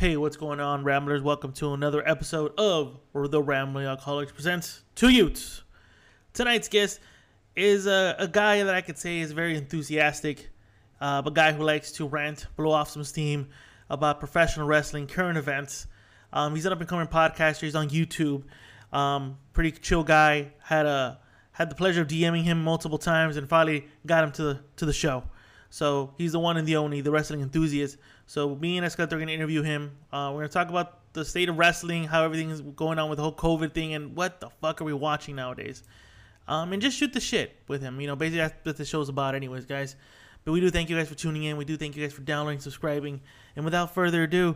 Hey, what's going on, Ramblers? Welcome to another episode of The Rambling Alcoholics Presents Two Youths. Tonight's guest is a, a guy that I could say is very enthusiastic, uh, a guy who likes to rant, blow off some steam about professional wrestling, current events. Um, he's an up and coming podcaster. He's on YouTube. Um, pretty chill guy. Had a had the pleasure of DMing him multiple times and finally got him to the to the show. So he's the one and the only, the wrestling enthusiast. So me and Escalante are going to interview him. Uh, we're going to talk about the state of wrestling, how everything is going on with the whole COVID thing, and what the fuck are we watching nowadays. Um, and just shoot the shit with him. You know, basically that's what the show's about, anyways, guys. But we do thank you guys for tuning in. We do thank you guys for downloading, subscribing. And without further ado,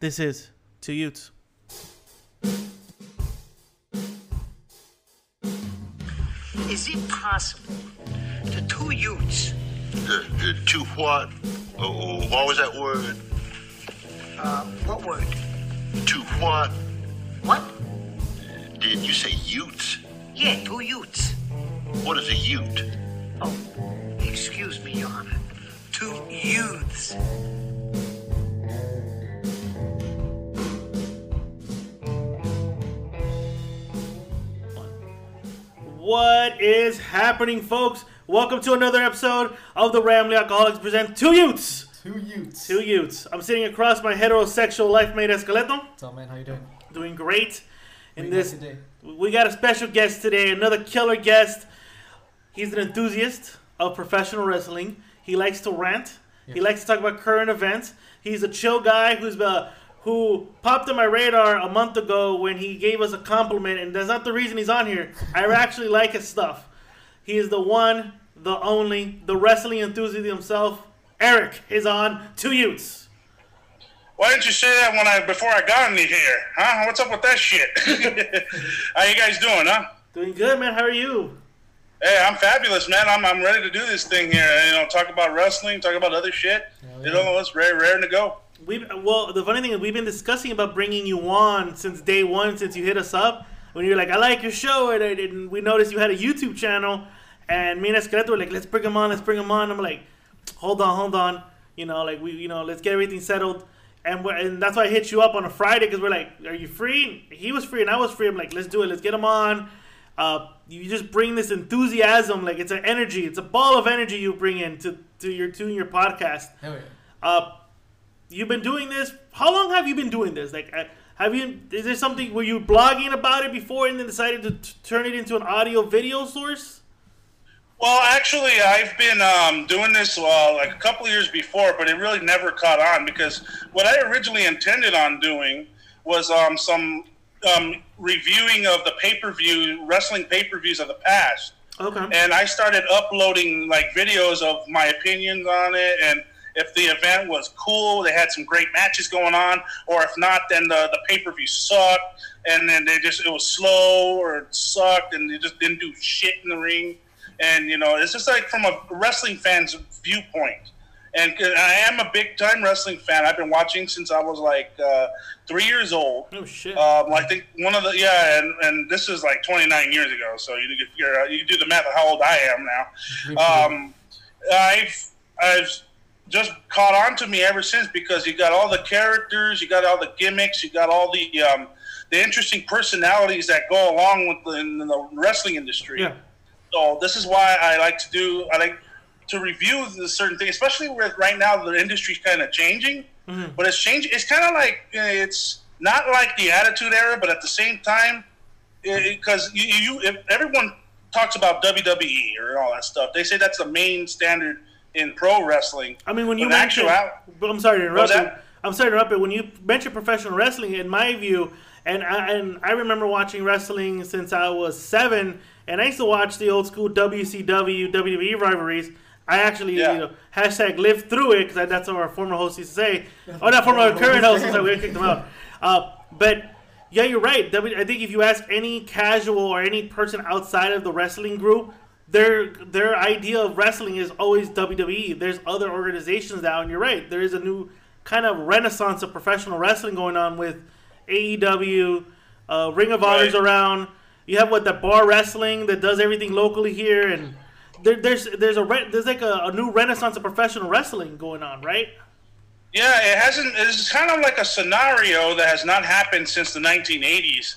this is Two Utes. Is it possible the two youths, The, the two what? Oh, what was that word? uh, what word? Two what? What? Did you say utes? Yeah, two youths. What is a ute? Oh, excuse me, Your Honor. Two youths. What is happening, folks? Welcome to another episode of the Rambling Alcoholics present Two Utes. Two Utes. Two Utes. I'm sitting across my heterosexual life mate Escaleto, What's up, man? How you doing? doing great. In this, today? we got a special guest today, another killer guest. He's an enthusiast of professional wrestling. He likes to rant. He likes to talk about current events. He's a chill guy who's uh, who popped on my radar a month ago when he gave us a compliment, and that's not the reason he's on here. I actually like his stuff. He is the one, the only, the wrestling enthusiast himself. Eric is on Two Utes. Why didn't you say that when I before I got in here? Huh? What's up with that shit? How you guys doing, huh? Doing good, man. How are you? Hey, I'm fabulous, man. I'm, I'm ready to do this thing here. You know, talk about wrestling, talk about other shit. Hell You know, it's rare, rare to go. We well, the funny thing is we've been discussing about bringing you on since day one, since you hit us up. When you're like, I like your show, and, I, and we noticed you had a YouTube channel, and me and Escaleto were like, let's bring him on, let's bring him on. I'm like, hold on, hold on, you know, like we, you know, let's get everything settled. And, we're, and that's why I hit you up on a Friday because we're like, are you free? He was free and I was free. I'm like, let's do it. Let's get him on. Uh, you just bring this enthusiasm, like it's an energy, it's a ball of energy you bring in to, to your to your podcast. Hell yeah. Uh, you've been doing this. How long have you been doing this? Like, uh, have you? Is there something? Were you blogging about it before and then decided to t- turn it into an audio video source? Well, actually, I've been um, doing this uh, like a couple of years before, but it really never caught on because what I originally intended on doing was um, some um, reviewing of the pay per view wrestling pay per views of the past. Okay. and I started uploading like videos of my opinions on it, and if the event was cool, they had some great matches going on, or if not, then the, the pay per view sucked, and then they just it was slow or it sucked, and they just didn't do shit in the ring, and you know it's just like from a wrestling fan's viewpoint. And I am a big time wrestling fan. I've been watching since I was like uh, three years old. oh shit. Um, I think one of the yeah, and, and this is like 29 years ago, so you can figure out, you do the math of how old I am now. Um, I've I've just caught on to me ever since because you got all the characters, you got all the gimmicks, you got all the um, the interesting personalities that go along with the, in the wrestling industry. yeah. So this is why I like to do. I like to review the certain things, especially with right now the industry's kind of changing. But it's changing. It's kind of like uh, it's not like the Attitude Era, but at the same time, because you, you if everyone talks about WWE or all that stuff, they say that's the main standard in pro wrestling. I mean, when you But mention, actual- but I'm sorry to What was interrupt. You. I'm sorry to interrupt. You. When you mention professional wrestling, in my view, and I, and I remember watching wrestling since I was seven, and I used to watch the old school WCW WWE rivalries. I actually Yeah. you know, hashtag lived through it because that's what our former host used to say. Oh, not former, our current host. Sorry, we kicked them out. Uh, but yeah, you're right. I think if you ask any casual or any person outside of the wrestling group, their their idea of wrestling is always WWE. There's other organizations now, and you're right. There is a new kind of renaissance of professional wrestling going on with AEW, uh, Ring of Honor's Right. around. You have what the bar wrestling that does everything locally here, and there, there's there's a re- there's like a, a new renaissance of professional wrestling going on, right? Yeah, it hasn't. It's kind of like a scenario that has not happened since the 1980s,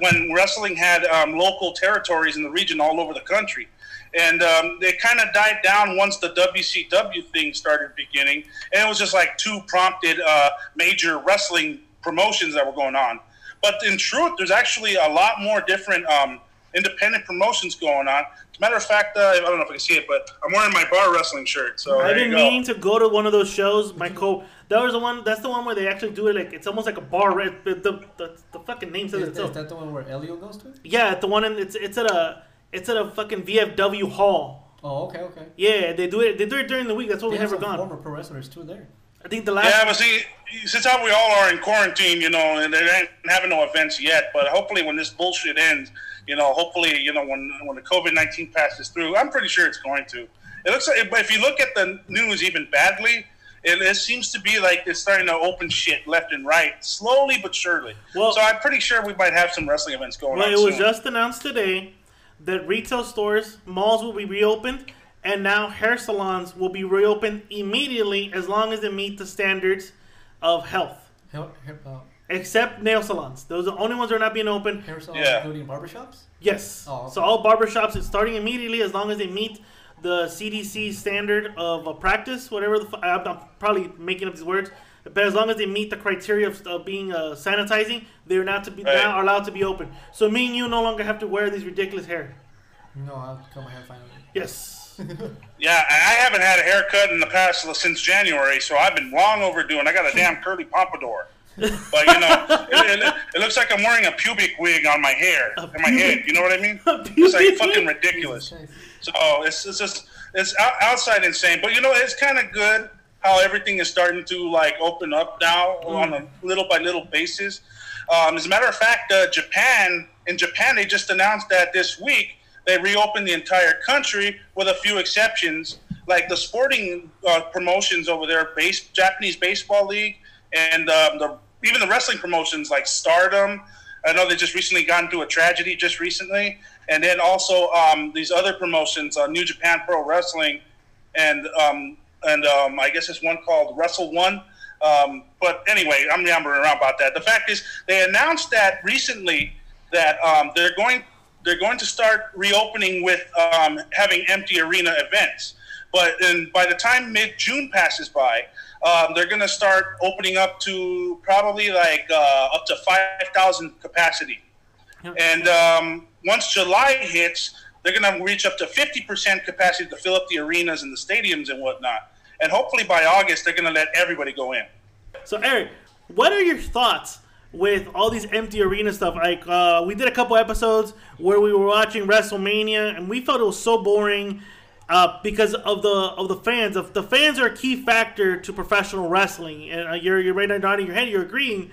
when wrestling had um, local territories in the region all over the country, and um, they kind of died down once the WCW thing started beginning, and it was just like two prompted uh, major wrestling promotions that were going on. But in truth, there's actually a lot more different um, independent promotions going on. As a matter of fact, uh, I don't know if I can see it, but I'm wearing my bar wrestling shirt. So I've there been meaning to go to one of those shows. My co, that was the one. That's the one where they actually do it like it's almost like a bar. Right? The the, the, the fucking name says Is, it is itself. that the one where Elio goes to? Yeah, the one in it's it's at a it's at a fucking VFW hall. Oh, okay, okay. Yeah, they do it. They do it during the week. That's why They we have never gone. former pro wrestlers too there. I think the last. Yeah, but see, since how we all are in quarantine, you know, and they ain't having no events yet. But hopefully, when this bullshit ends, you know, hopefully, you know, when when the COVID nineteen passes through, I'm pretty sure it's going to. It looks like, but if you look at the news even badly, it, it seems to be like it's starting to open shit left and right, slowly but surely. Well- so I'm pretty sure we might have some wrestling events going Well, on. it was soon. just announced today that retail stores, malls will be reopened, and now hair salons will be reopened immediately as long as they meet the standards of health. Hair, hair, uh, Except nail salons. Those are the only ones that are not being open. hair salons, Yeah. including barbershops. Yes. Oh, okay. So all barbershops is starting immediately as long as they meet the CDC standard of uh, practice, whatever the f- I'm, I'm probably making up these words, but as long as they meet the criteria of uh, being uh, sanitizing, they're not to be Right. now are allowed to be open. So me and you no longer have to wear these ridiculous hair. No, I'll cut my hair finally. Yes. Yeah, I I haven't had a haircut in the past since January, so I've been long overdue, and I got a damn curly pompadour. But you know, it, it, it looks like I'm wearing a pubic wig on my hair and my head. You know what I mean? It's like fucking ridiculous. So it's, it's just it's outside insane. But you know, it's kind of good how everything is starting to like open up now on a little by little basis. Um, as a matter of fact, uh, Japan in Japan they just announced that this week they reopened the entire country with a few exceptions, like the sporting uh, promotions over there, base Japanese baseball league, and um, the even the wrestling promotions like Stardom. I know they just recently got into a tragedy just recently, and then also um, these other promotions, uh, New Japan Pro Wrestling, and um, and um, I guess it's one called Wrestle One. Um, but anyway, I'm yammering around about that. The fact is, they announced that recently that um, they're going they're going to start reopening with having empty arena events. But in, by the time mid June passes by, um, they're going to start opening up to probably like uh, up to five thousand capacity. And um, once July hits, they're going to reach up to 50% capacity to fill up the arenas and the stadiums and whatnot. And hopefully by August, they're going to let everybody go in. So Eric, what are your thoughts with all these empty arena stuff? Like uh, we did a couple episodes where we were watching WrestleMania, and we felt it was so boring uh, because of the of the fans. Of the fans are a key factor to professional wrestling, and uh, you're you're right now nodding your head, you're agreeing.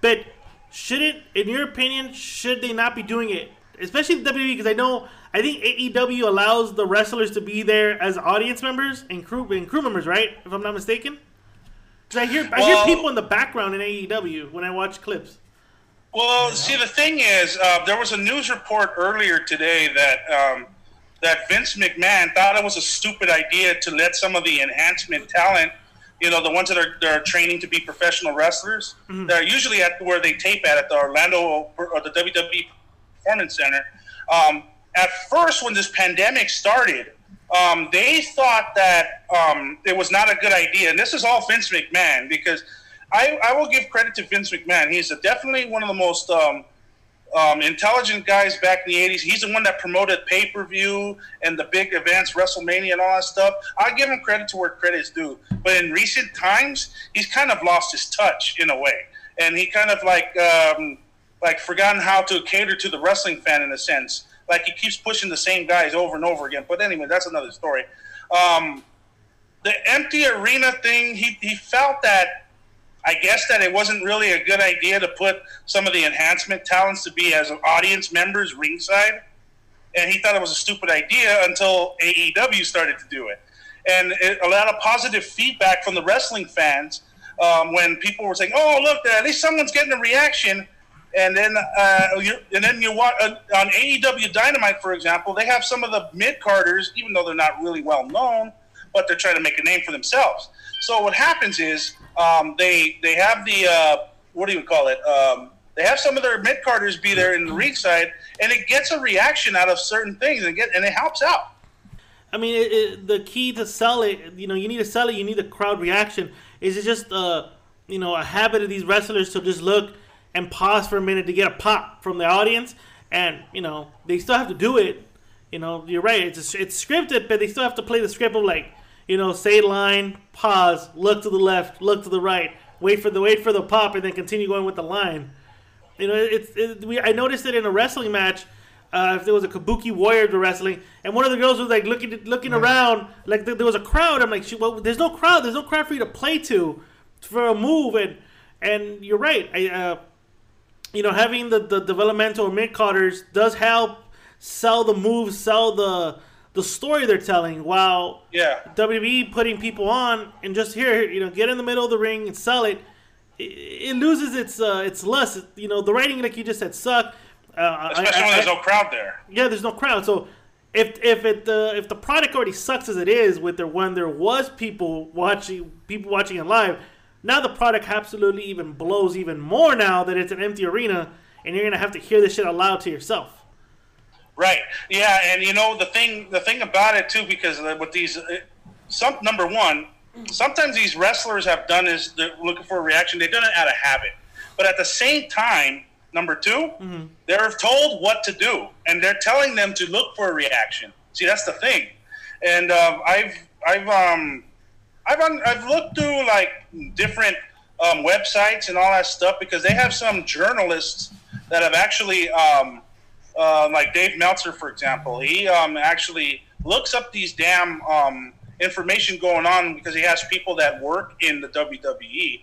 But should it, in your opinion, should they not be doing it? Especially the WWE, because I know I think AEW allows the wrestlers to be there as audience members and crew and crew members, right? If I'm not mistaken. Because I hear I hear people in the background in AEW when I watch clips. Well, see, the thing is, uh, there was a news report earlier today that um, that Vince McMahon thought it was a stupid idea to let some of the enhancement talent, you know, the ones that are, that are training to be professional wrestlers, that are usually at where they tape at, at the Orlando or the WWE Performance Center. Um, at first, when this pandemic started, um, they thought that um, it was not a good idea. And this is all Vince McMahon because I, I will give credit to Vince McMahon. He's a, definitely one of the most um, um, intelligent guys back in the 80s. He's the one that promoted pay per view and the big events, WrestleMania, and all that stuff. I give him credit to where credit's due. But in recent times, he's kind of lost his touch in a way. And he kind of like um, like forgotten how to cater to the wrestling fan in a sense. Like he keeps pushing the same guys over and over again. But anyway, that's another story. Um, the empty arena thing, he, he felt that I guess that it wasn't really a good idea to put some of the enhancement talents to be as audience members ringside. And he thought it was a stupid idea until AEW started to do it. And it, a lot of positive feedback from the wrestling fans um, when people were saying, "Oh, look, at least someone's getting a reaction." And then, uh, and then you watch uh, on AEW Dynamite, for example, they have some of the mid carders, even though they're not really well known, but they're trying to make a name for themselves. So what happens is um, they they have the uh, what do you call it? Um, they have some of their mid carders be there in the ringside, and it gets a reaction out of certain things, and get and it helps out. I mean, it, it, the key to sell it, you know, you need to sell it. You need the crowd reaction. Is it just a you know, a habit of these wrestlers to just look and pause for a minute to get a pop from the audience, and you know, they still have to do it. You know, you're right. It's it's scripted, but they still have to play the script of like, you know, say line, pause, look to the left, look to the right, wait for the wait for the pop, and then continue going with the line. You know, it's it, we. I noticed it in a wrestling match. Uh, if there was a Kabuki Warrior to wrestling, and one of the girls was like looking looking around, like th- there was a crowd. I'm like, well, there's no crowd. There's no crowd for you to play to for a move, and and you're right. I, uh, you know, having the, the developmental mid carders does help sell the moves, sell the the story they're telling. While Yeah. WWE putting people on and just here, you know, get in the middle of the ring and sell it, it, it loses its uh, its lust. You know, the writing, like you just said, suck. Uh, Especially I- when I- there's no crowd there. yeah, there's no crowd. So if if it uh, if the product already sucks as it is, with there when there was people watching people watching it live, now the product absolutely even blows even more now that it's an empty arena, and you're gonna have to hear this shit aloud to yourself. Right. Yeah, and you know the thing the thing about it too because with these uh, some number one, sometimes these wrestlers have done is they're looking for a reaction. They've done it out of habit, but at the same time, number 2 they're told what to do, and they're telling them to look for a reaction. See, that's the thing. And um, I've I've um I've un- I've looked through like different um, websites and all that stuff because they have some journalists that have actually um, uh, like Dave Meltzer, for example, he um, actually looks up these damn um, information going on because he has people that work in the WWE,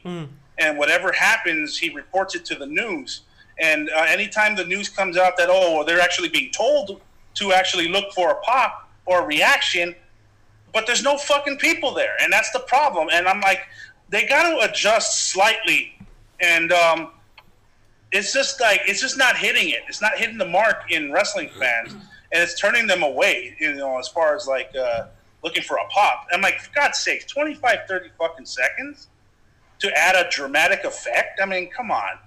and whatever happens, he reports it to the news. And uh, anytime the news comes out that oh, they're actually being told to actually look for a pop or a reaction, but there's no fucking people there, and that's the problem. And I'm like, they got to adjust slightly, and um, it's just like it's just not hitting it. It's not hitting the mark in wrestling fans, and it's turning them away. You know, as far as like uh, looking for a pop. I'm like, for God's sakes, 25, 30 fucking seconds to add a dramatic effect. I mean, come on.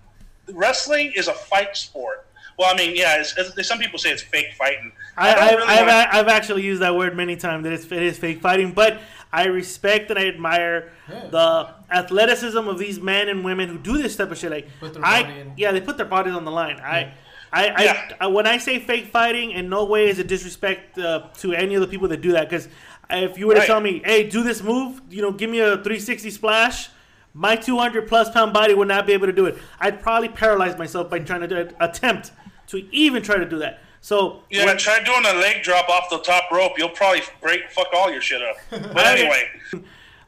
Wrestling is a fight sport. Well, I mean, yeah, it's, it's, some people say it's fake fighting. I, I, really I've, I've actually used that word many times that it's, it is fake fighting, but I respect and I admire Yeah. the athleticism of these men and women who do this type of shit. Like, Put their I body in. yeah, they put their bodies on the line. I, I, I, Yeah. I, when I say fake fighting, in no way is it disrespect uh, to any of the people that do that. Because if you were to Right. tell me, hey, do this move, you know, give me a 360 splash. My 200 plus pound body would not be able to do it. I'd probably paralyze myself by trying to do attempt to even try to do that. So Yeah, when- try doing a leg drop off the top rope. You'll probably break fuck all your shit up. But anyway,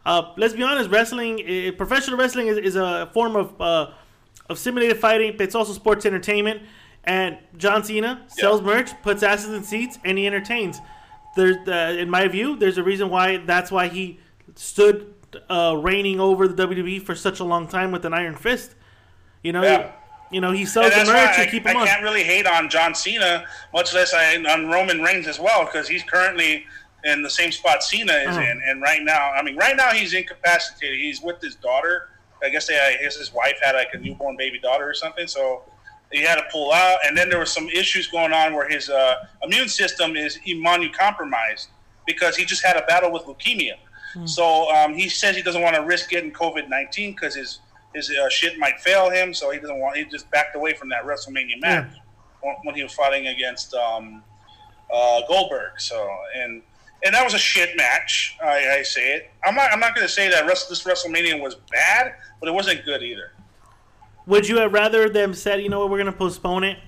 Uh, let's be honest, wrestling, eh, professional wrestling is, is a form of uh, of simulated fighting, but it's also sports entertainment. And John Cena sells merch, puts asses in seats, and he entertains. There's, uh, in my view, there's a reason why that's why he stood uh, reigning over the WWE for such a long time with an iron fist. You know, Yeah. You know he sells the merch why keep I, him I on. can't really hate on John Cena, much less I on Roman Reigns as well, because he's currently in the same spot Cena is Uh-huh. in. And right now, I mean, right now he's incapacitated. He's with his daughter. I guess they, I guess his wife had like a newborn baby daughter or something, so he had to pull out. And then there were some issues going on where his uh, immune system is immunocompromised because he just had a battle with leukemia. So um, he says he doesn't want to risk getting COVID nineteen because his his uh, shit might fail him. So he doesn't want. He just backed away from that WrestleMania match when, when he was fighting against um, uh, Goldberg. So and and that was a shit match. I, I say it. I'm not. I'm not going to say that rest, this WrestleMania was bad, but it wasn't good either. Would you have rather them said, you know what, we're going to postpone it?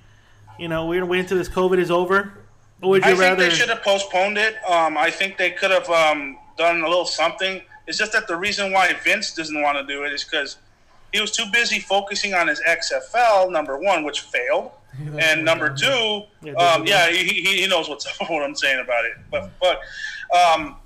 You know, we're going to wait until this COVID is over? Or would you I think they should have postponed it. Um, I think they could have um, done a little something. It's just that the reason why Vince doesn't want to do it is because he was too busy focusing on his XFL number one, which failed, and number two, Yeah, um, yeah, he, he he knows what's up what I'm saying about it. But but um,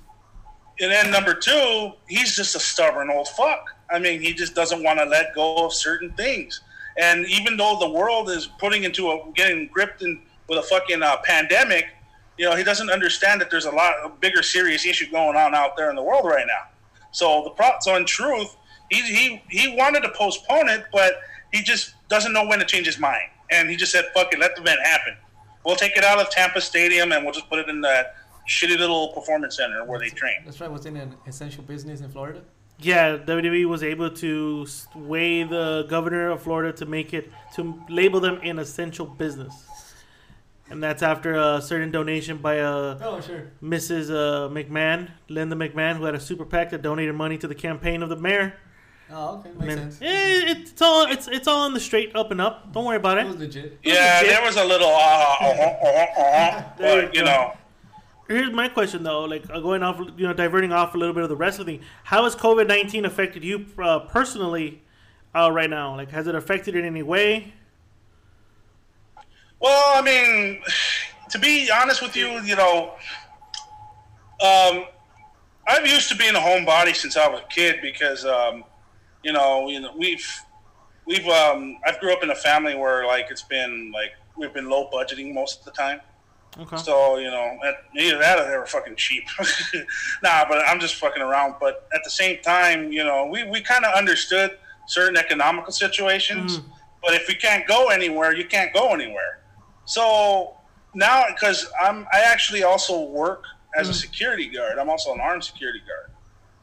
and then number two, he's just a stubborn old fuck. I mean, he just doesn't want to let go of certain things. And even though the world is putting into a getting gripped in with a fucking uh, pandemic, you know, he doesn't understand that there's a lot of bigger, serious issue going on out there in the world right now. So the pro- so in truth, he he he wanted to postpone it, but he just doesn't know when to change his mind, and he just said, "Fuck it, let the event happen. We'll take it out of Tampa Stadium and we'll just put it in that shitty little performance center where they train." That's right. Was in an essential business in Florida. Yeah, WWE was able to sway the governor of Florida to make it to label them an essential business, and that's after a certain donation by uh, Oh, sure. Mrs. Uh, McMahon, Linda McMahon, who had a super PAC that donated money to the campaign of the mayor. Oh, okay. Makes Man, sense. eh, it's all it's it's all in the straight up and up. Don't worry about It it. was legit. Yeah, legit. there was a little uh, uh, uh, uh, uh, There but you you know. Here's my question though, like uh, going off, you know, diverting off a little bit of the wrestling thing. How has COVID nineteen affected you uh, personally uh, right now? Like, has it affected in any way? Well, I mean, to be honest with you, you know, um, I've used to being a homebody since I was a kid because, um, you know, you know, we've we've um, I've grew up in a family where like it's been like we've been low budgeting most of the time. Okay. So you know, at, either that or they were fucking cheap. nah, but I'm just fucking around. But at the same time, you know, we, we kind of understood certain economical situations. But if we can't go anywhere, you can't go anywhere. So now, because I'm, I actually also work as a security guard. I'm also an armed security guard.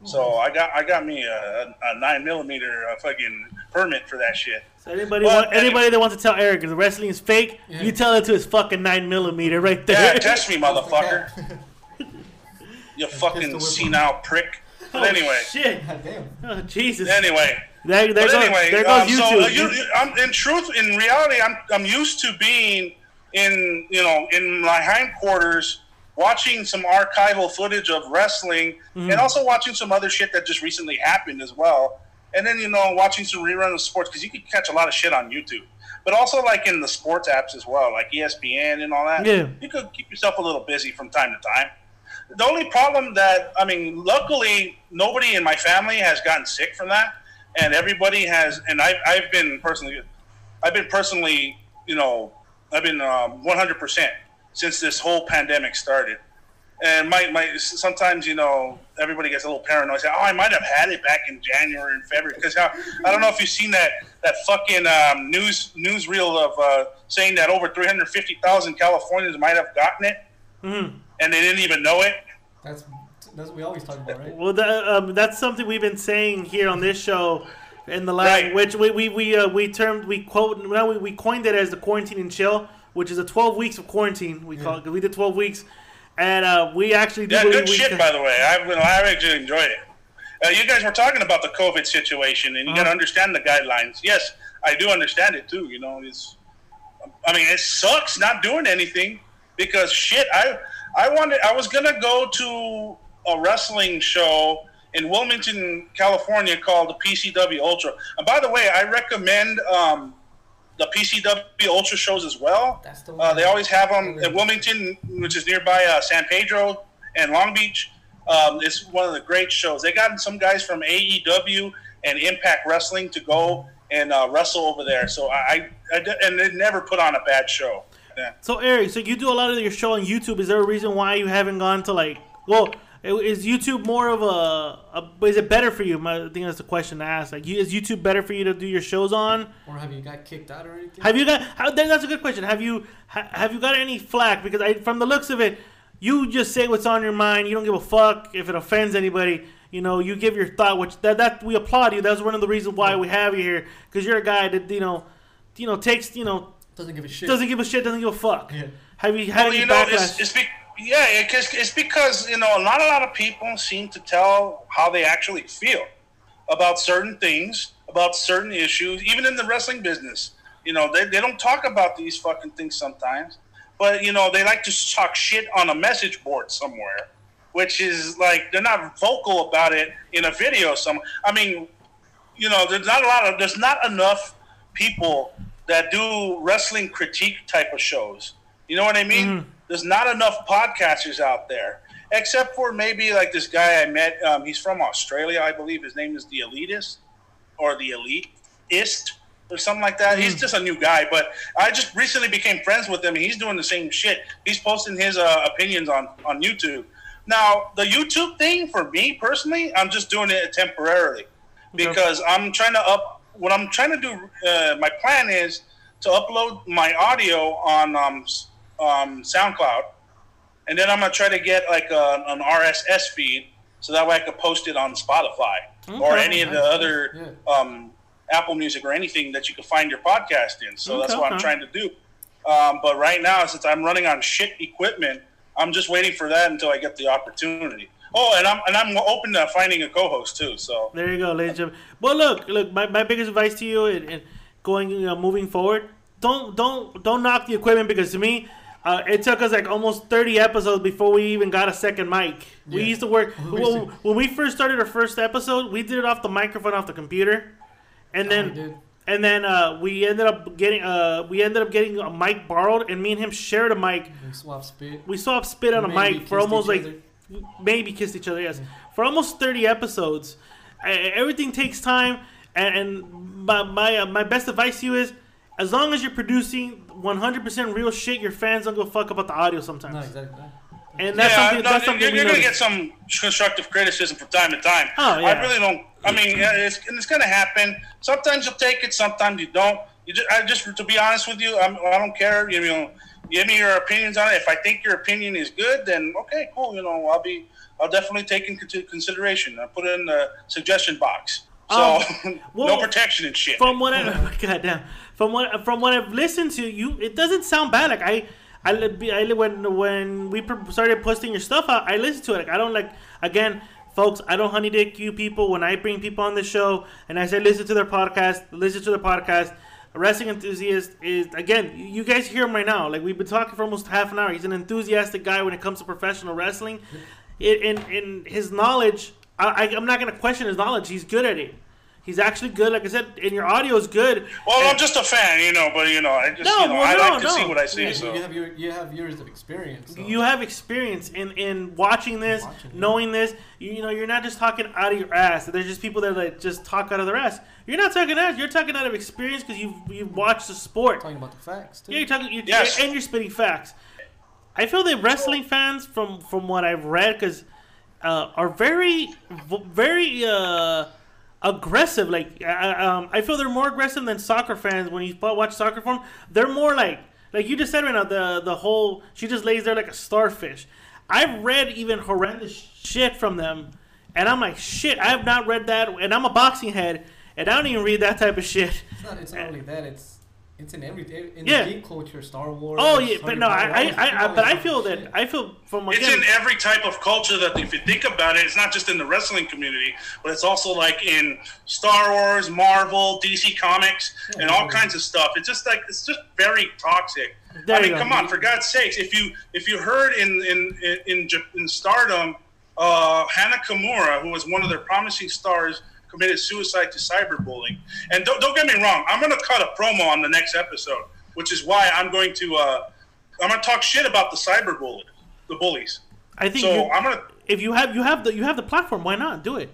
So I got I got me a, a nine millimeter uh, fucking permit for that shit. So anybody, Well, want, anybody that wants to tell Eric the wrestling is fake, Yeah. you tell it to his fucking nine millimeter right there. Yeah, test me, motherfucker. You fucking senile prick. But Oh, anyway, shit. Oh, Jesus. anyway. there, there But goes, anyway, there goes um, so YouTube. uh, you, you- I'm, in truth, in reality, I'm I'm used to being in you know in my hindquarters, watching some archival footage of wrestling, Mm-hmm. and also watching some other shit that just recently happened as well. And then you know watching some rerun of sports because you can catch a lot of shit on YouTube, but also like in the sports apps as well, like ESPN and all that. Yeah. you could keep yourself a little busy from time to time. The only problem that I mean, luckily nobody in my family has gotten sick from that, and everybody has. And I've I've been personally, I've been personally, you know, I've been um, 100% since this whole pandemic started. And my, my sometimes you know everybody gets a little paranoid. Say, oh, I might have had it back in January and February because I I don't know if you've seen that that fucking um, news newsreel of uh, saying that over 350,000 Californians might have gotten it Mm-hmm. and they didn't even know it. That's that's what we always talk about, right? Well, that, um, that's something we've been saying here on this show in the last, Right. which we we we, uh, we termed we quote now we, we coined it as the quarantine and chill, which is a twelve weeks of quarantine. We call it. We did twelve weeks, and uh, we actually did. Yeah, good we shit, can- by the way. I've been, I actually enjoyed it. Uh, you guys were talking about the COVID situation, and you got to Uh-huh. understand the guidelines. Yes, I do understand it too. You know, it's. I mean, it sucks not doing anything because shit. I I wanted. I was gonna go to a wrestling show in Wilmington, California, called the PCW Ultra. And by the way, I recommend um, the PCW Ultra shows as well. That's the Uh, they always have them in Wilmington, which is nearby uh, San Pedro and Long Beach. Um, it's one of the great shows. They got some guys from AEW and Impact Wrestling to go and uh, wrestle over there. So I and they never put on a bad show. Yeah. So Eric, so you do a lot of your show on YouTube. Is there a reason why you haven't gone to like? Well, i- is YouTube more of a, a is it better for you? I think that's the question to ask. Like, is YouTube better for you to do your shows on? Or have you got kicked out or anything? Have you got? How, that- that's a good question. Have you ha, have you got any flack? Because I, from the looks of it, you just say what's on your mind. You don't give a fuck if it offends anybody. You know, you give your thought, which that that we applaud you. That's one of the reasons why we have you here, because you're a guy that you know, you know takes you know Doesn't give a shit. doesn't give a shit, doesn't give a fuck. Yeah. Have you had Well, any you know, backlash? it's, it's be, yeah, it's because you know not a lot of people seem to tell how they actually feel about certain things, about certain issues, even in the wrestling business. You know, they, they don't talk about these fucking things sometimes, but you know they like to talk shit on a message board somewhere, which is like they're not vocal about it in a video. Some, I mean, you know, there's not a lot of there's not enough people that do wrestling critique type of shows. You know what I mean? Mm-hmm. There's not enough podcasters out there, except for maybe like this guy I met. Um, he's from Australia, I believe. His name is the Elitist or the Eliteist. or something like that. Mm. He's just a new guy, but I just recently became friends with him. and He's doing the same shit. He's posting his uh, opinions on on YouTube. Now, the YouTube thing for me personally, I'm just doing it temporarily because I'm trying to up. What I'm trying to do, uh, my plan is to upload my audio on um, um, SoundCloud, and then I'm gonna try to get like a, an RSS feed so that way I could post it on Spotify or any of the other um, Apple Music or anything that you can find your podcast in. So that's Okay, what I'm trying to do. Um, but right now, since I'm running on shit equipment, I'm just waiting for that until I get the opportunity. Oh, and I'm and I'm open to finding a co-host too. So There you go, ladies and gentlemen. Well, look, look. My, my biggest advice to you and, and going, you know, moving forward, don't don't don't knock the equipment because to me, uh, it took us like almost thirty episodes before we even got a second mic. We used to work when, we first started our first episode. We did it off the microphone off the computer, and we then and then uh, we ended up getting uh, we ended up getting a mic borrowed, and me and him shared a mic. We swap spit. We swapped spit on a mic for almost like other. maybe kissed each other. Yes, for almost thirty episodes. E- Everything takes time, and, and my my, uh, my best advice to you is, as long as you're producing 100% real shit, your fans don't go fuck about the audio sometimes. No, exactly. And that's yeah, something. no, that's something you're, you're gonna get some constructive criticism from time to time. Oh, yeah. I really don't. I mean, it's, and it's gonna happen. Sometimes you'll take it, sometimes you don't. You just, I just, to be honest with you, I'm, I don't care. You know, give me your opinions on it. If I think your opinion is good, then okay, cool. You know, I'll be, I'll definitely take into consideration. I put it in the suggestion box. So Um, well, no protection and shit. From what I, goddamn, from what from what I've listened to, you it doesn't sound bad. Like I, I, I when when we started posting your stuff out, I listened to it. Like I don't like again, folks. I don't honey dick you people when I bring people on the show and I say listen to their podcast, listen to their podcast. Wrestling enthusiast is again. You guys hear him right now. Like we've been talking for almost half an hour. He's an enthusiastic guy when it comes to professional wrestling. In in his knowledge, I, I, I'm not gonna question his knowledge. He's good at it. He's actually good. Like I said, and your audio is good. well, And- I'm just a fan, you know. But you know, I just, No, you know, well, I no, like to no. see what I see. Yeah, so. you have your you have years of experience. So. you have experience in in watching this, Watching it. knowing this. You, you know, you're not just talking out of your ass. There's just people that like just talk out of their ass. You're not talking out. You're talking out of experience because you've you've watched the sport. talking about the facts too. Yeah, you're talking. You're, Yes. and you're spitting facts. I feel that wrestling fans, from from what I've read, because uh, are very very uh, aggressive. Like I, um, I feel they're more aggressive than soccer fans. When you watch soccer form. they're more like like you just said right now. The the whole she just lays there like a starfish. I've read even horrendous shit from them, and I'm like shit. I have not read that, and I'm a boxing head, and I don't even read that type of shit. It's not. It's not only that. It's it's in every in Yeah. the geek culture, Star Wars. Oh yeah, but no, Potter, I, I, I but I feel shit. that I feel from It's in every type of culture that if you think about it, it's not just in the wrestling community, but it's also like in Star Wars, Marvel, DC Comics, and all kinds of stuff. It's just like it's just very toxic. There I you mean, go. come on, for God's sakes! If you if you heard in in in in, in Stardom, uh, Hana Kimura, who was one of their promising stars, committed suicide to cyberbullying. And don't, don't get me wrong, I'm going to cut a promo on the next episode, which is why I'm going to uh, I'm going to talk shit about the cyberbully, the bullies. I think So you- I'm gonna, if you have you have the you have the platform, why not do it?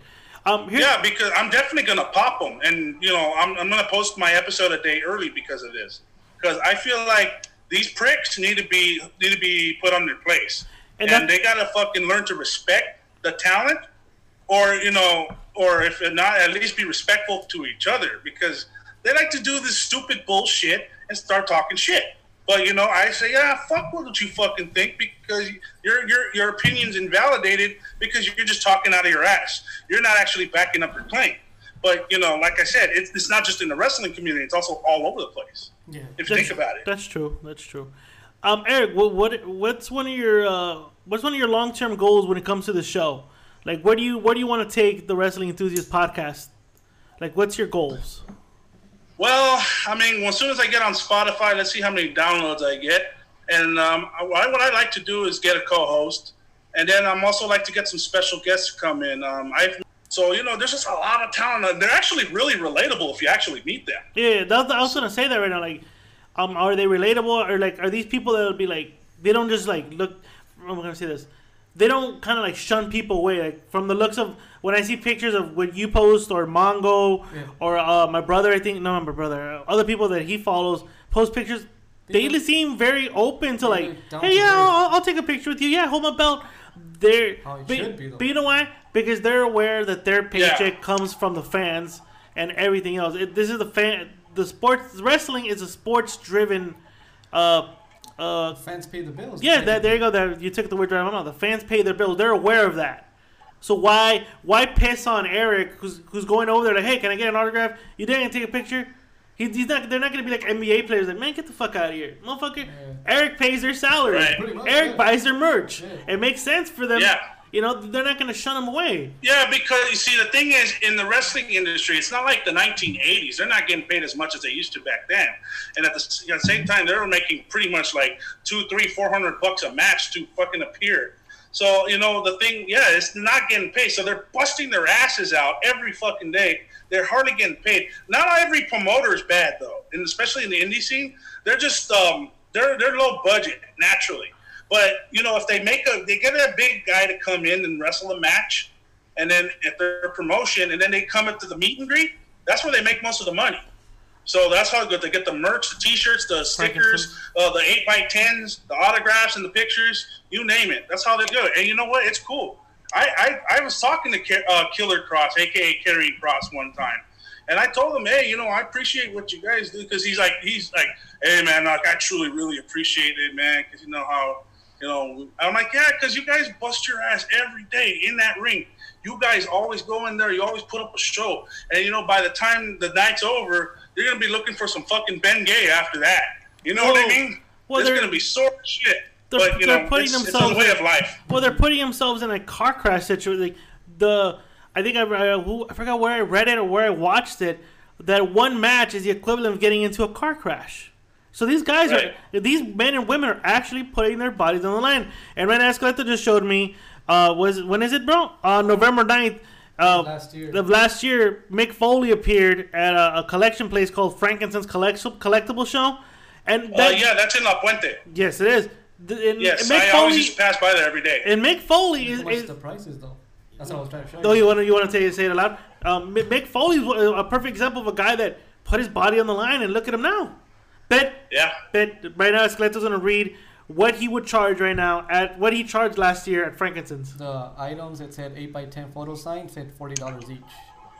Um, yeah, because I'm definitely gonna pop them, and you know, I'm, I'm gonna post my episode a day early because of this, because I feel like these pricks need to be need to be put on their place, And and, they gotta fucking learn to respect the talent, or you know, or if not, at least be respectful to each other, because they like to do this stupid bullshit and start talking shit. But you know, I say, yeah, fuck what you fucking think because your your your opinion's invalidated because you're just talking out of your ass. You're not actually backing up your claim. But you know, like I said, it's, it's not just in the wrestling community; it's also all over the place. Yeah. If you that's, think about it. that's true. That's true. Um, Eric, what, what what's one of your uh, what's one of your long term goals when it comes to the show? Like, where do you where do you want to take the Wrestling Enthusiast podcast? Like, what's your goals? Well, I mean, well, as soon as I get on Spotify, let's see how many downloads I get. And um, I, what I like to do is get a co-host, and then I'm also like to get some special guests to come in. Um, I've so you know, there's just a lot of talent. They're actually really relatable if you actually meet them. Yeah, that's, I was gonna say that right now. Like, um, are they relatable or like are these people that'll be like they don't just like look? I'm gonna say this. They don't kind of like shun people away. Like from the looks of when I see pictures of what you post or Mongo Yeah. or uh, my brother, I think no, my brother, uh, other people that he follows post pictures. They They- seem very open to like, hey, to yeah. I'll, I'll take a picture with you. Yeah, hold my belt. They're, How it but, be, but you know why? Because they're aware that their paycheck Yeah. comes from the fans and everything else. It, this is the fan. The sports wrestling is a sports driven. Uh, uh, Fans pay the bills. yeah, that, there you go. There you took the word right out of my mouth. The fans pay their bills. They're aware of that. So why why piss on Eric, who's who's going over there like, hey, can I get an autograph? You didn't take a picture. He, he's not. They're not gonna be like NBA players. Like, man, get the fuck out of here, motherfucker. Eric pays their salary. Right. Much, Eric yeah. buys their merch. Yeah. It makes sense for them. You know, they're not gonna shun him away. Yeah, because you see, the thing is, in the wrestling industry, it's not like the 1980s. They're not getting paid as much as they used to back then, and at the, same time, they were making pretty much like two, three, four hundred bucks a match to fucking appear. So you know, the thing, yeah, it's not getting paid. So they're busting their asses out every fucking day. They're hardly getting paid. Not every promoter is bad though, and especially in the indie scene, they're just um, they're they're low budget naturally. But you know, if they make a, they get a big guy to come in and wrestle a match, and then at they're promotion, and then they come up to the meet and greet, that's where they make most of the money. So that's how good they get the merch, the T-shirts, the stickers, uh, the eight by tens, the autographs, and the pictures. You name it. That's how they do it. And you know what? It's cool. I I, I was talking to uh, Killer Kross, aka Karrion Kross, one time, and I told him, hey, you know, I appreciate what you guys do because he's like, he's like, hey, man, like, I truly really appreciate it, man, because you know how. You know, I'm like, yeah, because you guys bust your ass every day in that ring. You guys always go in there. You always put up a show, and you know, by the time the night's over, you're gonna be looking for some fucking Ben Gay after that. You know what I mean? well, it's they're- gonna be sore shit. they're- But you they're know, putting it's, it's themselves a way of life. Well, they're putting themselves in a car crash situation. Like the, I think I, I, I forgot where I read it or where I watched it. That one match is the equivalent of getting into a car crash. So these guys Right. are, these men and women are actually putting their bodies on the line. And Ren Escaleta just showed me, uh, was when is it, bro? Uh, November 9th. Uh, Last year. Of last year, Mick Foley appeared at a, a collection place called Frank & Sons Collectible Collectible Show, and Uh, yeah, that's in La Puente. yes, it is. The- And, Yes, and Mick I Foley, always used to pass by there every day. and Mick Foley is, What's is the prices though? That's what I was trying to show Oh, you. you want to you want to say say it aloud? Um, Mick Mick Foley's a perfect example of a guy that put his body on the line, and look at him now. Bet Yeah. bet right now, Escaleto's gonna read what he would charge right now at what he charged last year at Frank & Sons. The items that said 8x10 photo sign said $40 each.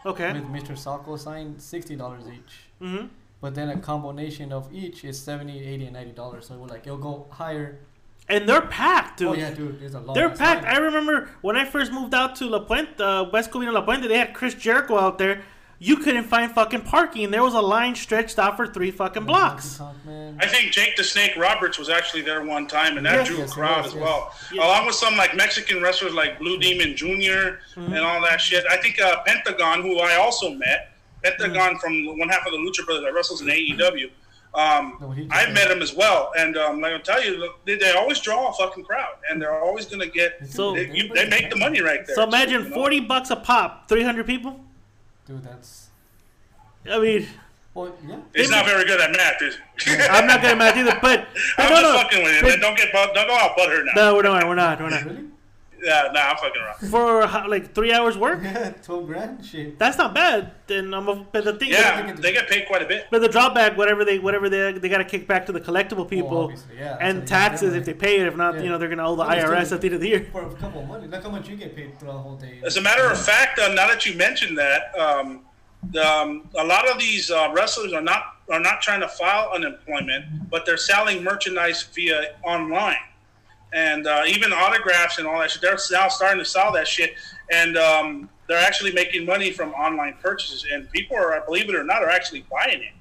Okay. With Mr. Socko sign, $60 each. Mm-hmm. But then a combination of each is 70 80 and $90. So we're like, it'll go higher. And they're packed, dude. Oh, yeah, dude. There's a long They're packed. line. I remember when I first moved out to La Puente, uh, West Covina La Puente, they had Chris Jericho out there. You couldn't find fucking parking. And there was a line stretched out for three fucking blocks. Honky tonk Man. I think Jake the Snake Roberts was actually there one time, and that Yes. drew Yes, a crowd was, as yes. well, Yes. along with some like Mexican wrestlers like Blue Demon junior Mm-hmm. and all that shit. I think uh, Pentagon, who I also met, Pentagon Mm-hmm. from one half of the Lucha Brothers that wrestles in AEW. Um, No, he just- I met him as well, and um, like I'll tell you, they, they always draw a fucking crowd, and they're always gonna get. So- they, you, they make the money right there. So imagine you know? 40 bucks a pop, 300 people? Dude, that's. I mean, Well, yeah. He's not very good at math. Is he? I'm not good at math either, but, but I'm no, just no, fucking with you. but- man. Don't get bu- don't go out butthurt now. no, we're not, we're not, we're not. Really? Yeah, nah, I'm fucking around. For how- like three hours work, Yeah, 12 grand? Shit. that's not bad. Then I'm a, but the thing, Yeah, they get paid quite a bit. but the drawback, whatever they, whatever they, they got to kick back to the collectible people obviously, yeah, and taxes get if they pay it. If not, Yeah. you know, they're gonna owe the Well, IRS still- at the end of the year. For a couple of money. Look how much you get paid throughout the whole day. As a matter of fact, uh, now that you mentioned that, um, the, um, a lot of these uh, wrestlers are not are not trying to file unemployment, but they're selling merchandise via online, and uh, even autographs and all that shit. They're now starting to sell that shit, and um, they're actually making money from online purchases. And people are, believe it or not, are actually buying it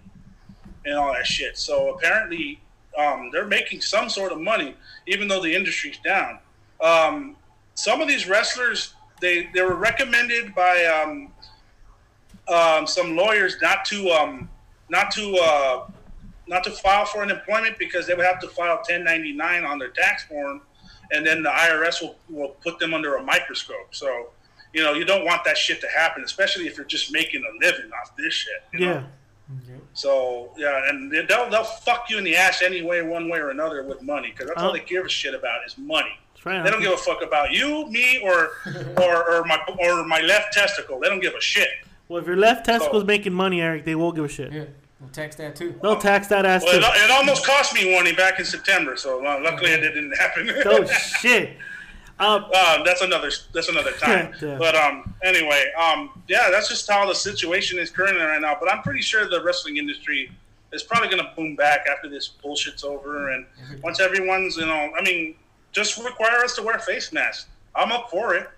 and all that shit. So apparently, um, they're making some sort of money, even though the industry's down. Um, some of these wrestlers, they they were recommended by um, um, some lawyers not to um, not to uh, not to file for unemployment because they would have to file 1099 on their tax form, and then the IRS will will put them under a microscope. So. You know, you don't want that shit to happen, especially if you're just making a living off this shit. you know? Yeah. Yep. So yeah, and they- they'll they'll fuck you in the ass anyway, one way or another, with money, because that's all Oh. they give a shit about is money. Right. They don't give a fuck about you, me, or or, or my or my left testicle. They don't give a shit. well, if your left testicle's Oh. making money, Eric, they will give a shit. Yeah, we'll tax that too. They'll tax that ass Well, too. it, it almost cost me one back in September, so uh, luckily it didn't happen. oh shit. Um, Uh, that's another that's another time. Yeah. But um, anyway, um, yeah, that's just how the situation is currently right now. But I'm pretty sure the wrestling industry is probably going to boom back after this bullshit's over, and once everyone's you know, I mean, just require us to wear face masks. I'm up for it.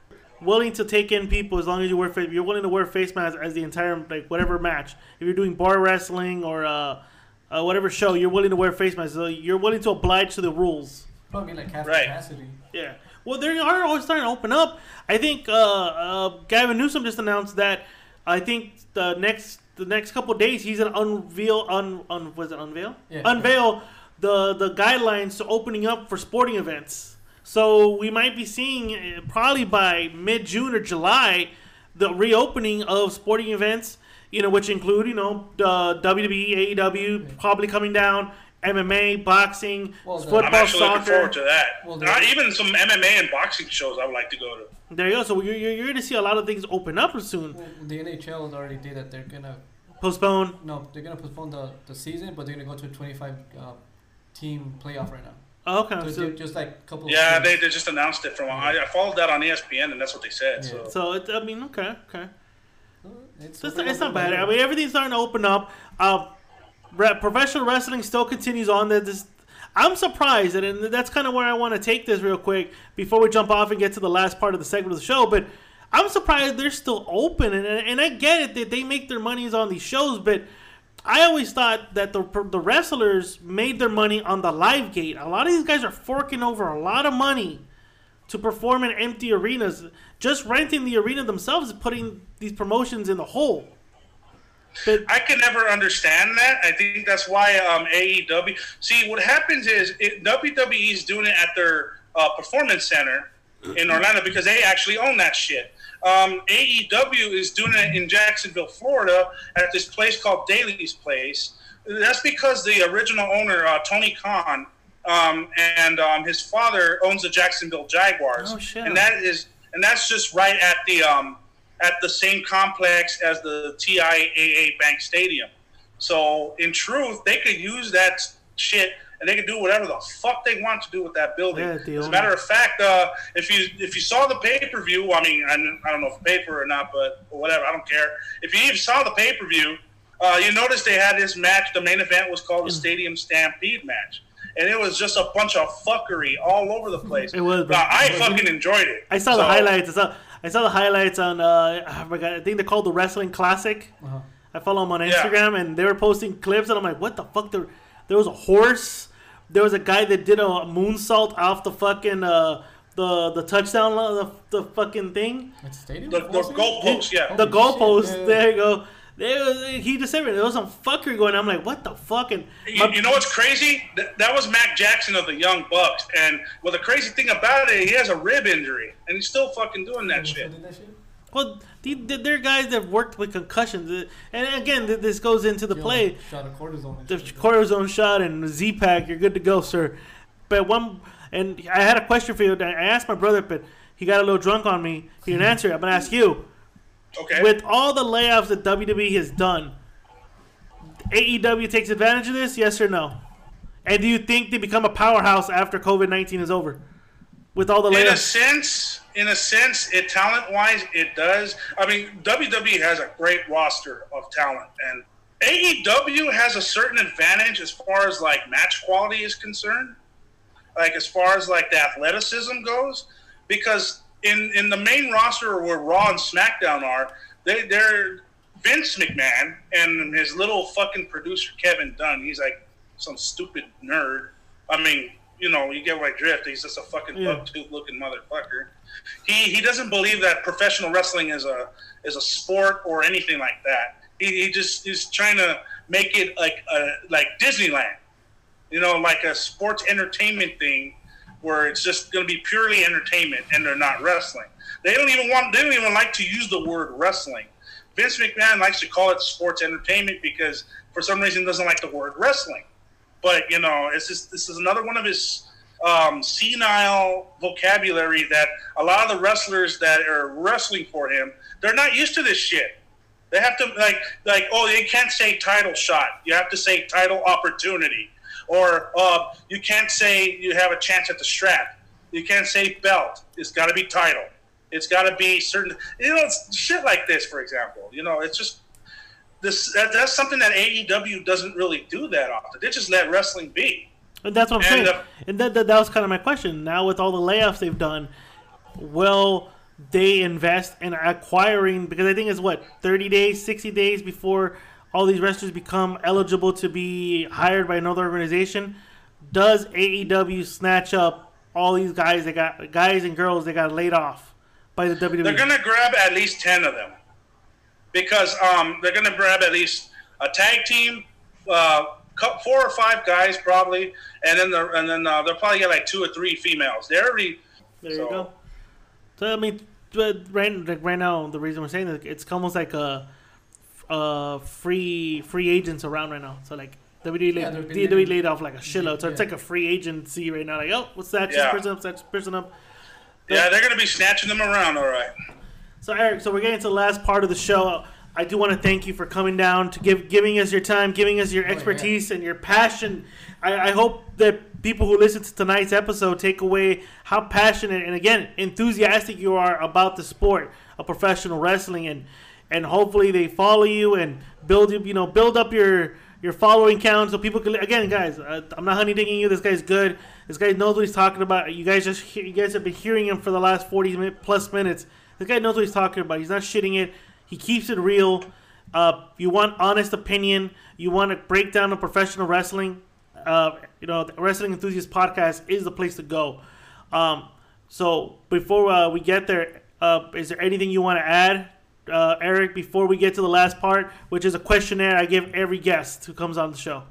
Willing to take in people as long as you wear face. You're willing to wear face masks as the entire like whatever match. If you're doing bar wrestling or uh, uh, whatever show, you're willing to wear face masks. So you're willing to oblige to the rules. Probably like half Right. capacity. Yeah. Well, they are always starting to open up. I think uh, uh, Gavin Newsom just announced that. I think the next the next couple of days he's gonna unveil un, un was it unveil Yeah. unveil the the guidelines to opening up for sporting events. So we might be seeing uh, probably by mid June or July the reopening of sporting events. You know, which include you know the WWE, AEW probably coming down, MMA, boxing, Well, the- I'm football, actually looking forward to that. Well, Not even some MMA and boxing shows I would like to go to. There you go. So you're, you're, you're going to see a lot of things open up soon. Well, the NHL already did that. They're gonna Postpone. no, they're gonna postpone the, the season, but they're gonna go to a 25 uh, team playoff right now. Oh, okay. So, So, just like a couple. Yeah, of they, they just announced it from. I, I followed that on ESPN, and that's what they said. Yeah. So so it, I mean, okay, okay. It's, it's, open it's not bad. I mean, everything's starting to open up. Uh, re- professional wrestling still continues on. That this, I'm surprised, and, and that's kind of where I want to take this real quick before we jump off and get to the last part of the segment of the show. But I'm surprised they're still open, and, and I get it that they make their monies on these shows, but. I always thought that the the wrestlers made their money on the live gate. A lot of these guys are forking over a lot of money to perform in empty arenas. Just renting the arena themselves is putting these promotions in the hole. But I can never understand that. I think that's why um, AEW. See, what happens is it, WWE is doing it at their uh, performance center in Orlando because they actually own that shit. Um, AEW is doing it in Jacksonville, Florida, at this place called Daily's Place. That's because the original owner, uh, Tony Khan, um, and um, his father owns the Jacksonville Jaguars, Oh, shit. and that is and that's just right at the um, at the same complex as the TIAA Bank Stadium. So in truth, they could use that shit and they can do whatever the fuck they want to do with that building. Yeah, As a matter of fact, uh, if you if you saw the pay per view, I mean, I, I don't know if you paid for it or not, but whatever, I don't care. If you even saw the pay per view, uh, you noticed they had this match. The main event was called the Stadium Stampede match, and it was just a bunch of fuckery all over the place. It was, But bro. I fucking enjoyed it. I saw the highlights. I saw, I saw the highlights on. Uh, I forgot. I think they're called the Wrestling Classic. Uh-huh. I follow them on Yeah. Instagram, and they were posting clips, and I'm like, what the fuck? There, there was a horse. There was a guy that did a moonsault off the fucking uh, the the touchdown, lo- the, the fucking thing. It's a stadium. The, the goalpost, yeah. the Holy goalpost. yeah. There you go. There, he just said it. There was some fuckery going. I'm like, what the fucking? You, you know what's crazy? That, that was Matt Jackson of the Young Bucks, and well, the crazy thing about it, he has a rib injury, and he's still fucking doing that shit. Did that shit? Well, the- the- they're guys that worked with concussions, Uh, and again, th- this goes into the play. Shot of cortisone. The shit. cortisone shot and Z pack, you're good to go, sir. But one, and I had a question for you. I asked my brother, but he got a little drunk on me. He didn't answer it. I'm gonna ask you. Okay. With all the layoffs that WWE has done, AEW takes advantage of this, yes or no? And do you think they become a powerhouse after COVID 19 is over? With all the in a sense, in a sense, it talent wise, it does. I mean, WWE has a great roster of talent, and AEW has a certain advantage as far as like match quality is concerned. Like as far as like the athleticism goes, because in in the main roster where Raw and SmackDown are, they they're Vince McMahon and his little fucking producer Kevin Dunn. He's like some stupid nerd. I mean, you know, you get my drift. He's just a fucking Yeah. buck-tooth looking motherfucker. He he doesn't believe that professional wrestling is a is a sport or anything like that. He, he just is trying to make it like a, like Disneyland, you know, like a sports entertainment thing where it's just going to be purely entertainment and they're not wrestling. They don't even want they don't even like to use the word wrestling. Vince McMahon likes to call it sports entertainment because for some reason doesn't like the word wrestling. But you know, it's just this is another one of his um, senile vocabulary that a lot of the wrestlers that are wrestling for him, they're not used to this shit. They have to like like oh you can't say title shot. You have to say title opportunity, or uh, you can't say you have a chance at the strap. You can't say belt. It's got to be title. It's got to be certain. You know, shit like this, for example. You know, it's just this. That, that's something that AEW doesn't really do that often. They just let wrestling be. And that's what I'm And, saying. uh, and that, that that was kind of my question. Now with all the layoffs they've done, will they invest in acquiring? Because I think it's what 30 days, 60 days before all these wrestlers become eligible to be hired by another organization. Does AEW snatch up all these guys that got guys and girls that got laid off by the? WWE? They're gonna grab at least ten of them because um, they're gonna grab at least a tag team, uh, four or five guys probably, and then the, and then uh, they'll probably get like two or three females. They're already There you So- go. So I mean, but right, like right now, the reason we're saying that it's almost like a, uh, free free agents around right now. So like WWE, Yeah, laid, they've WWE letting- laid off like a shitload. So it's like a free agency right now. Like, oh, what's that? Yeah. Just person up, that's person up. yeah they're gonna be snatching them around. All right. So Eric, so we're getting to the last part of the show. I do want to thank you for coming down to give giving us your time, giving us your Oh, yeah. expertise and your passion. I, I hope that people who listen to tonight's episode take away how passionate and again enthusiastic you are about the sport of professional wrestling, and and hopefully they follow you and build you know build up your your following count so people can again guys uh, I'm not honey digging you this guy's good this guy knows what he's talking about you guys just you guys have been hearing him for the last 40 plus minutes this guy knows what he's talking about. He's not shitting it. He keeps it real. Uh, you want honest opinion. You want to break down of professional wrestling. Uh, you know the wrestling enthusiast podcast is the place to go. Um, so before uh, we get there uh, is there anything you want to add uh, Eric, before we get to the last part, which is a questionnaire I give every guest who comes on the show.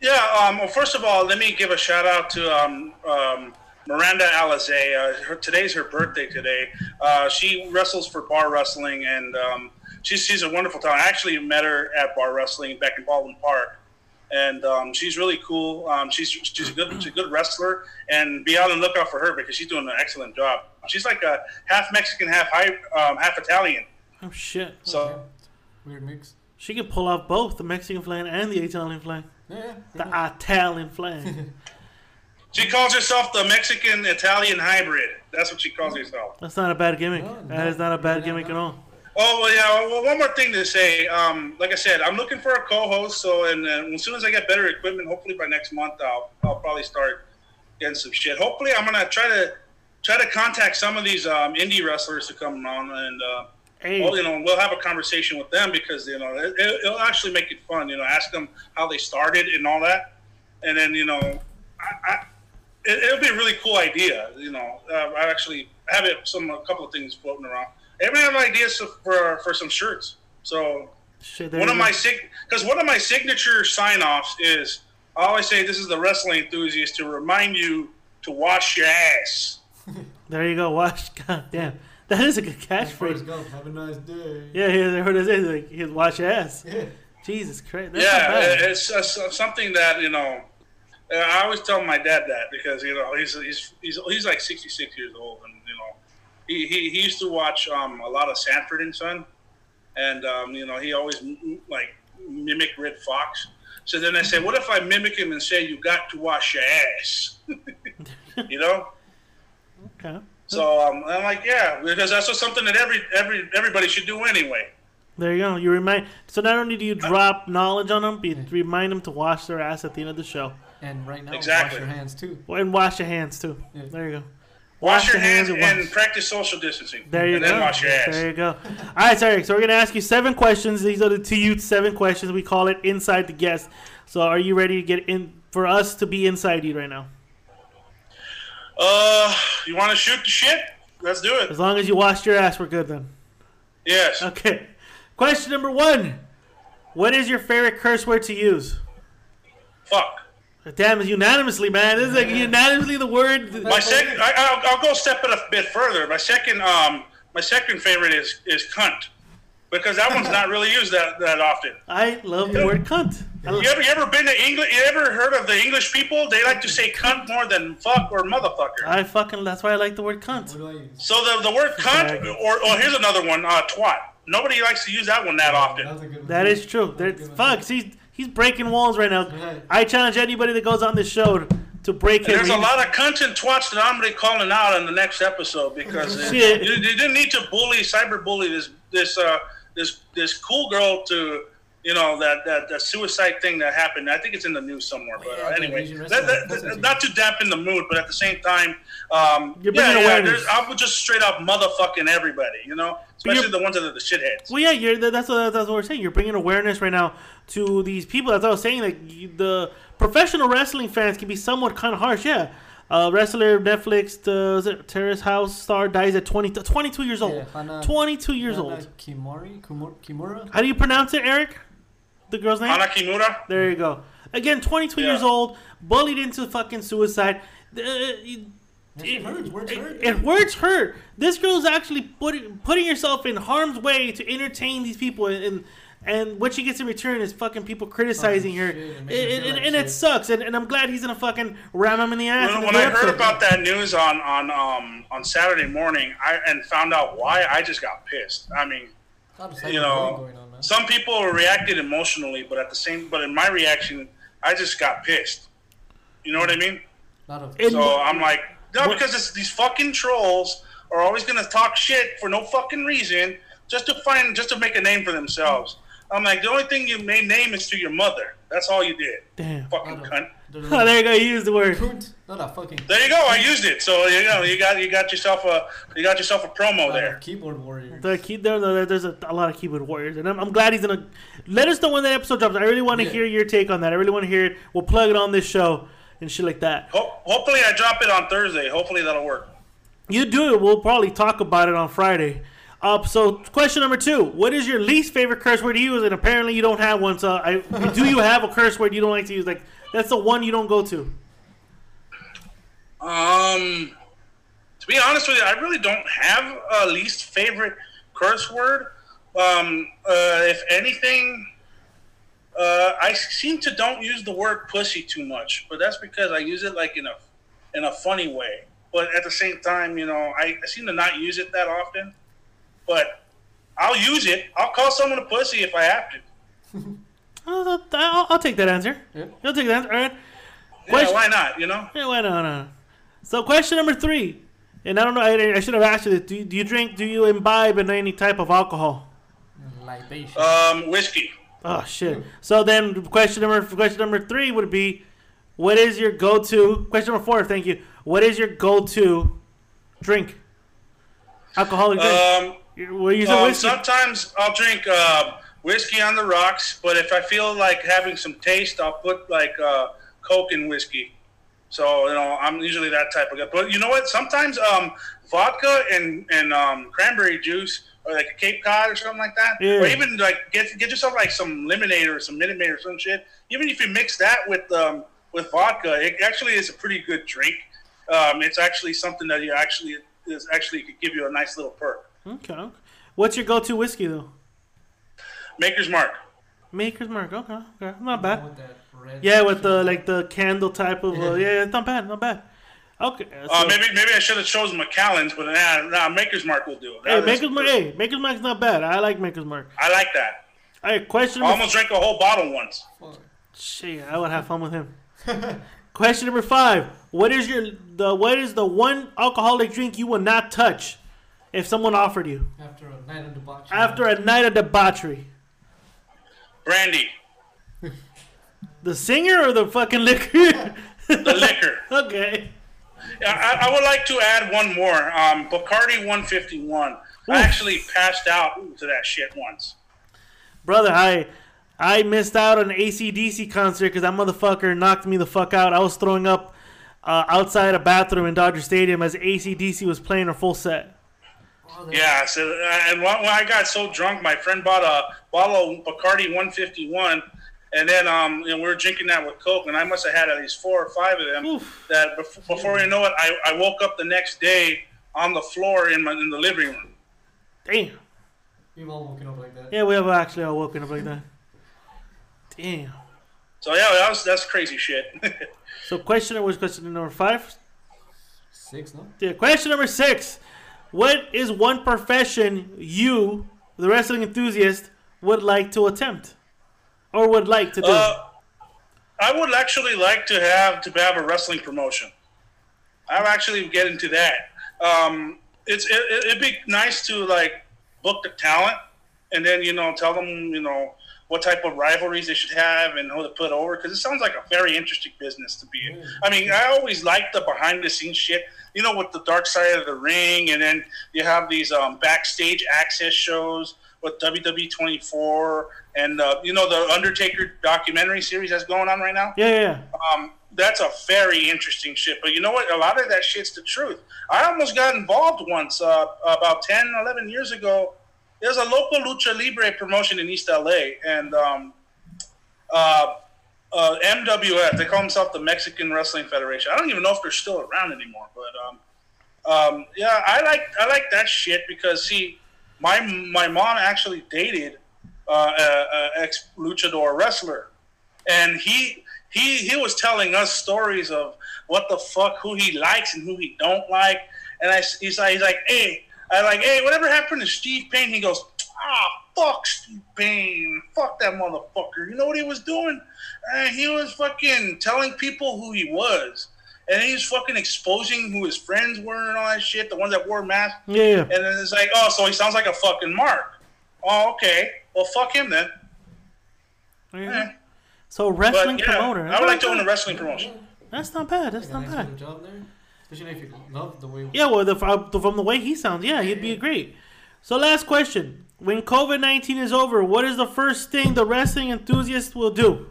Yeah. Um, well, first of all, let me give a shout out to um, um, Miranda Alizé. Uh, her, today's her birthday today. Uh, she wrestles for Bar Wrestling, and um, she's she's a wonderful talent. I actually met her at Bar Wrestling back in Baldwin Park, and um, she's really cool. Um, she's she's a good she's a good wrestler, and be on the lookout for her because she's doing an excellent job. She's like a half Mexican, half high, um, half Italian. Oh shit! So Weird mix. She can pull off both the Mexican flag and the Italian flag. Yeah, yeah. The much. Italian flag. she calls herself the Mexican Italian hybrid. That's what she calls herself. That's not a bad gimmick. No, that no, is not a bad no, gimmick no. at all. Oh well, yeah. Well, one more thing to say. Um, like I said, I'm looking for a co-host. So, and uh, as soon as I get better equipment, hopefully by next month, I'll I'll probably start getting some shit. Hopefully, I'm gonna try to try to contact some of these um, indie wrestlers to come on, and uh, Hey, well, you know, we'll have a conversation with them because you know it, it, it'll actually make it fun. You know, ask them how they started and all that, and then you know, I, I, it, it'll be a really cool idea. You know, uh, I actually have it some a couple of things floating around. Everybody have ideas for for some shirts. So shit, one of go. my sig because one of my signature sign offs is I always say this is the wrestling enthusiast to remind you to wash your ass. There you go. wash. God damn. That is a good Forrest catchphrase. Gump, have a nice day. Yeah, yeah. I heard it say like his wash your ass. Yeah. Jesus Christ. That's not yeah, bad. it's, uh something that you know. Uh, I always tell my dad that because you know he's he's he's, he's like 66 years old, and you know he, he, he used to watch um, a lot of Sanford and Son, and um, you know he always like mimic Redd Foxx. So then I said, what if I mimic him and say you got to wash your ass? you know. Okay. So um, I'm like, yeah, because that's just something that every every everybody should do anyway. There you go. You remind. So not only do you drop knowledge on them, but you remind them to wash their ass at the end of the show, And right now, Exactly. wash your hands too. Well, and wash your hands too. Yeah. There you go. Wash, your hands, and and wash- practice social distancing. There you and go. then wash your ass. There you go. All right, sorry. So we're gonna ask you seven questions. These are the two youth seven questions. We call it inside the guest. So are you ready to get in for us to be inside you right now? Uh, you want to shoot the shit? Let's do it. As long as you washed your ass, we're good then. Yes. Okay. Question number one. What is your favorite curse word to use? Fuck. Damn, it's unanimously, man. This is like unanimously the word. My second, I, I'll, I'll go step it a bit further. My second, um, my second favorite is is cunt. because that one's not really used that, that often. I love the word cunt. I You ever, you ever been to England? You ever heard of the English people? They like to say cunt more than fuck or motherfucker. I fucking. That's why I like the word cunt. do I use? So the, the word cunt, or, or here's another one, uh, twat. Nobody likes to use that one that often. That's one. That is true. There, That's a good fuck. He's he's breaking walls right now. I challenge anybody that goes on this show to break his. There's a lot of cunts and twats that I'm gonna be calling out in the next episode because uh, you, you didn't need to bully, cyberbully this this uh, this this cool girl to you know that that, that suicide thing that happened. I think it's in the news somewhere. But uh, yeah, anyway, Asian that, that, that- not to dampen the mood, but at the same time, um, yeah, yeah, I would just straight up motherfucking everybody, you know, especially the ones that are the shitheads. Well, yeah, you're, that's what that's what we're saying. You're bringing awareness right now to these people. That's what I was saying. Like the professional wrestling fans can be somewhat kind of harsh. Yeah, uh, wrestler Netflix, the Terrace House star dies at 20, 22 years old. Yeah, Hana- 22 years Hana old. Kimori? Kumor- Kimura? How do you pronounce it, Eric? The girl's name. Hana Kimura. There you go. Again, 22 years old, bullied into fucking suicide. Uh, it, It hurts. Words hurt. it words hurt. This girl's actually putting putting herself in harm's way to entertain these people, and and what she gets in return is fucking people criticizing her, shit, and and, making and, feel and it sucks. And, and I'm glad he's gonna fucking ram him in the ass. in When, the when I heard about that news on on um, on Saturday morning, I and found out why, I just got pissed. I mean, A you know, going on, some people reacted emotionally, but at the same, but in my reaction, I just got pissed. You know what I mean? A lot of So I'm like, no, What- because it's, these fucking trolls are always gonna talk shit for no fucking reason, just to find, just to make a name for themselves. I'm like, the only thing you made name is to your mother. That's all you did. Damn. Fucking cunt. Oh, there you go. You used the word. cunt, not a fucking There you go. I used it. So you know, you got you got yourself a you got yourself a promo lot there. keyboard warrior. The key, there, there- there's a, a lot of keyboard warriors, and I'm, I'm glad he's gonna let us know when that episode drops. I really want to Yeah. hear your take on that. I really want to hear it. We'll plug it on this show and shit like that. Ho- hopefully, I drop it on Thursday. Hopefully, that'll work. You do it. We'll probably talk about it on Friday. Uh, so question number two: What is your least favorite curse word to use? And apparently you don't have one. So I, do you have a curse word you don't like to use? Like that's the one you don't go to. Um, to be honest with you, I really don't have a least favorite curse word. Um, uh, if anything, uh, I seem to don't use the word pussy too much, but that's because I use it like in a in a funny way. But at the same time, you know, I, I seem to not use it that often. But I'll use it. I'll call someone a pussy if I have to. I'll, I'll, I'll take that answer. Yeah. You'll take that answer. All right. Yeah, why not? You know. Yeah, why not? no. So question number three, and I don't know. I, I should have asked you this. Do you, do you drink? Do you imbibe in any type of alcohol? Libation. Um, whiskey. Oh shit. So then question number question number three would be, what is your go-to? Question number four. Thank you. What is your go-to drink? Alcoholic drink. Um, We're using Um, whiskey. sometimes I'll drink uh, whiskey on the rocks, but if I feel like having some taste, I'll put like uh, Coke in whiskey. So you know, I'm usually that type of guy. But you know what? Sometimes um, vodka and and um, cranberry juice, or like a Cape Cod or something like that, Yeah. or even like get get yourself like some lemonade or some Minute Maid or some shit. Even if you mix that with um, with vodka, it actually is a pretty good drink. Um, it's actually something that you actually is actually could give you a nice little perk. Okay. okay. What's your go-to whiskey though? Maker's Mark. Maker's Mark. Okay. Okay. Not bad. With that red Yeah, with the like the candle type of. Uh, yeah, it's not bad. Not bad. Okay. Uh, maybe maybe I should have chosen Macallan's, but nah, nah, Maker's Mark will do. Hey, That is- Maker's Mark. Hey, Maker's Mark's not bad. I like Maker's Mark. I like that. All right, question I number. almost drank a whole bottle once. Fuck. Shit, I would have fun with him. question number five: What is your the what is the one alcoholic drink you will not touch if someone offered you After a night of debauchery. after a night of debauchery? Brandy, The singer or the fucking liquor? the liquor. okay. I, I would like to add one more. Um, Bacardi 151. I actually passed out to that shit once. Brother, I I missed out on an ACDC concert because that motherfucker knocked me the fuck out. I was throwing up uh, outside a bathroom in Dodger Stadium as ACDC was playing a full set. Oh, Yeah, so uh, and when when I got so drunk, my friend bought a bottle of Bacardi 151, and then um, you know, we were drinking that with Coke, and I must have had at least four or five of them. Oof. That bef- before you know it, I, I woke up the next day on the floor in my in the living room. Damn. We've all woken up like that. Yeah, we have actually all woken up like that. Damn. So yeah, that was that's crazy shit. So question was question number five. Six, no? Yeah, question number six. What is one profession you, the wrestling enthusiast, would like to attempt? Or would like to do? Uh, I would actually like to have to have a wrestling promotion. I'm actually get into that. Um, it's it, it- it'd be nice to like book the talent and then you know tell them you know what type of rivalries they should have and who to put over because it sounds like a very interesting business to be in. I mean, I always like the behind the scenes shit. You know, with the dark side of the ring, and then you have these um, backstage access shows with WWE 24 and uh, you know the Undertaker documentary series that's going on right now. yeah, yeah. Um, that's a very interesting shit. But you know what? A lot of that shit's the truth. I almost got involved once uh, about 10, 11 years ago. There's a local lucha libre promotion in East LA, and um, uh, uh, MWF. They call themselves the Mexican Wrestling Federation. I don't even know if they're still around anymore. But um, um, yeah, I like I like that shit because see, my my mom actually dated uh, a, a ex luchador wrestler, and he he he was telling us stories of what the fuck who he likes and who he don't like, and I he's like he's like hey I like hey whatever happened to Steve Payne? He goes ah fuck Steve Payne, fuck that motherfucker. You know what he was doing? Uh, he was fucking telling people who he was. And he was fucking exposing who his friends were and all that shit, the ones that wore masks. Yeah, yeah. And then it's like, oh, so he sounds like a fucking mark. Oh, okay. Well, fuck him then. There you Eh. So wrestling But yeah, promoter. I would like to own a wrestling promotion. That's not bad. That's not bad. job there. Especially if you love the way. Yeah, well, the, uh, from the way he sounds, yeah, he'd be great. So, last question: When COVID nineteen is over, what is the first thing the wrestling enthusiast will do?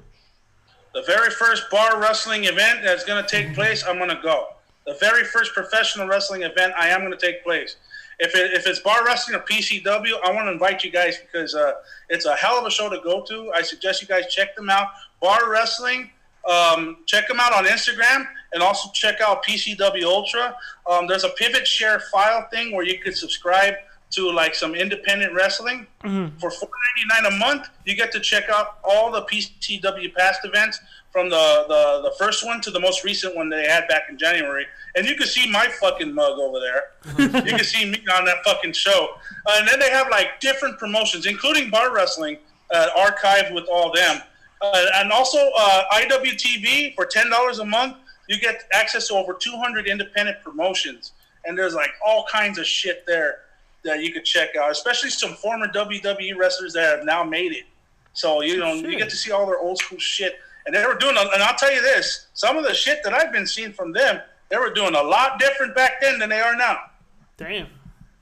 The very first bar wrestling event that's going to take place, I'm going to go. The very first professional wrestling event, I am going to take place. If, it, if it's bar wrestling or PCW, I want to invite you guys because uh, it's a hell of a show to go to. I suggest you guys check them out. Bar wrestling, um, check them out on Instagram and also check out PCW Ultra. Um, there's a Pivotshare file thing where you could subscribe to like some independent wrestling for four ninety nine a month. You get to check out all the PCW past events from the, the the first one to the most recent one they had back in January, and you can see my fucking mug over there. you can see me on that fucking show, uh, and then they have like different promotions, including bar wrestling, uh, archived with all them, uh, and also uh, IWTV for ten dollars a month. You get access to over two hundred independent promotions, and there's like all kinds of shit there that you could check out, especially some former WWE wrestlers that have now made it. So you know you get to see all their old school shit, and they were doing. And I'll tell you this: some of the shit that I've been seeing from them, they were doing a lot different back then than they are now. Damn,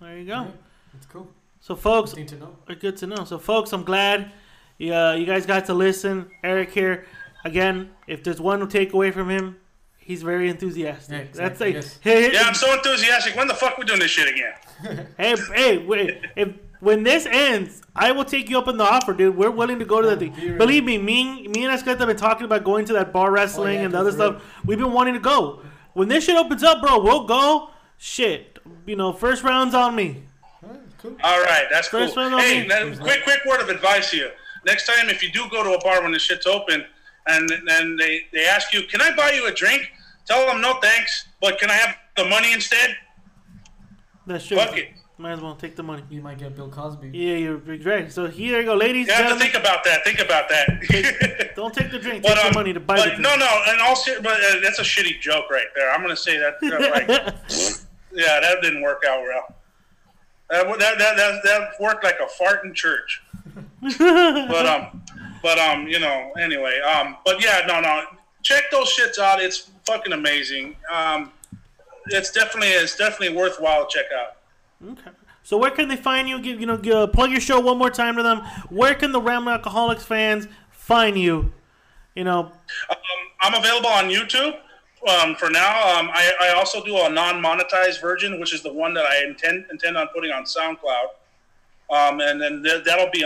there you go. Yeah, That's cool. So, folks, Need to know. Uh, Good to know. So, folks, I'm glad yeah, you guys got to listen. Eric here. Again, if there's one takeaway from him, he's very enthusiastic. Yeah, That's exactly, a, yes. hey, Yeah, I'm so enthusiastic. When the fuck we doing this shit again? hey, hey, wait. If when this ends, I will take you up on the offer, dude. We're willing to go to that oh, thing. ready. Believe me, me, me and Escaleta have been talking about going to that bar wrestling Oh, yeah, and the other real. stuff. We've been wanting to go. When this shit opens up, bro, we'll go. Shit, you know, first round's on me. Alright, cool. All right, that's cool. First one on Hey, me. now, quick, quick word of advice here. Next time, if you do go to a bar when the shit's open, and then they, they ask you, "Can I buy you a drink?" Tell them, "No, thanks, but can I have the money instead?" That's true. Fuck it. Might as well take the money. You might get Bill Cosby. Yeah, you're right. So here you go, ladies You and have to think about that. Think about that. Don't take the drink. But, Take um, the money to buy but the drink. no, no, and also, but uh, that's a shitty joke right there. I'm gonna say that. uh, like, yeah, that didn't work out well. That, that, that, that, that worked like a fart in church. but um, but um, you know, anyway, um, but yeah, no, no, check those shits out. It's fucking amazing. Um, it's definitely it's definitely worthwhile to check out. Okay. So where can they find you? Give you know, give, plug your show one more time to them. Where can the Ramble Alcoholics fans find you? You know, Um, I'm available on YouTube um, for now. Um, I, I also do a non-monetized version, which is the one that I intend intend on putting on SoundCloud, um, and then th- that'll be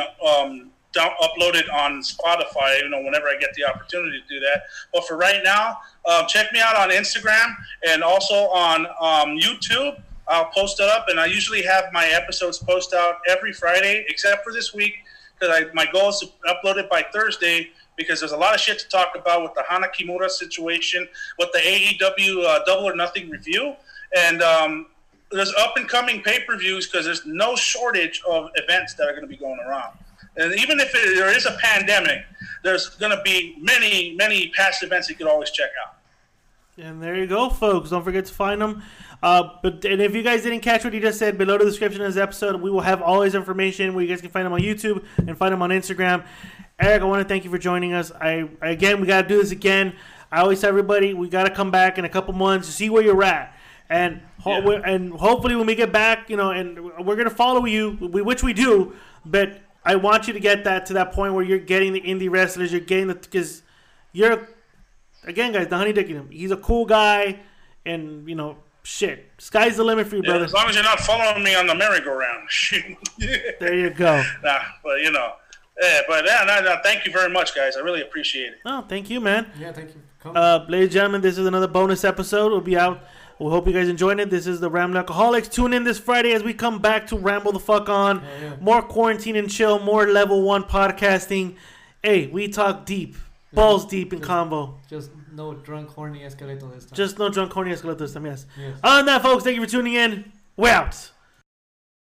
um, down, uploaded on Spotify. You know, whenever I get the opportunity to do that. But for right now, uh, check me out on Instagram and also on um, YouTube. I'll post it up, and I usually have my episodes post out every Friday, except for this week because my goal is to upload it by Thursday because there's a lot of shit to talk about with the Hana Kimura situation, with the AEW uh, Double or Nothing review, and um, there's up and coming pay per views because there's no shortage of events that are going to be going around. And even if it, there is a pandemic, there's going to be many, many past events you could always check out. And there you go, folks. Don't forget to find them. Uh, but and if you guys didn't catch what he just said, below the description of this episode, we will have all his information where you guys can find him on YouTube and find him on Instagram. Eric, I want to thank you for joining us. I again, we got to do this again. I always tell everybody we got to come back in a couple months to see where you're at, and ho- Yeah. and hopefully when we get back, you know, and we're gonna follow you, we, which we do. But I want you to get that to that point where you're getting the indie wrestlers, you're getting the because you're again, guys, the honey dicking He's a cool guy, and you know, shit, sky's the limit for you, Yeah, brother. as long as you're not following me on the merry-go-round. There you go. nah, but you know, yeah, but yeah, no, no, thank you very much, guys. I really appreciate it. Oh, thank you, man. Yeah, thank you for. Uh, ladies and gentlemen, this is another bonus episode. We'll be out. We hope you guys enjoyed it. This is the Ramble Alcoholics. Tune in this Friday as we come back to ramble the fuck on. Yeah. More quarantine and chill. More level one podcasting. Hey, we talk deep, balls deep in Just- convo. Just no drunk, horny Escaleta this time. Just no drunk corny Escaleta this time. Yes. Yes. Than that, folks, thank you for tuning in. We're out.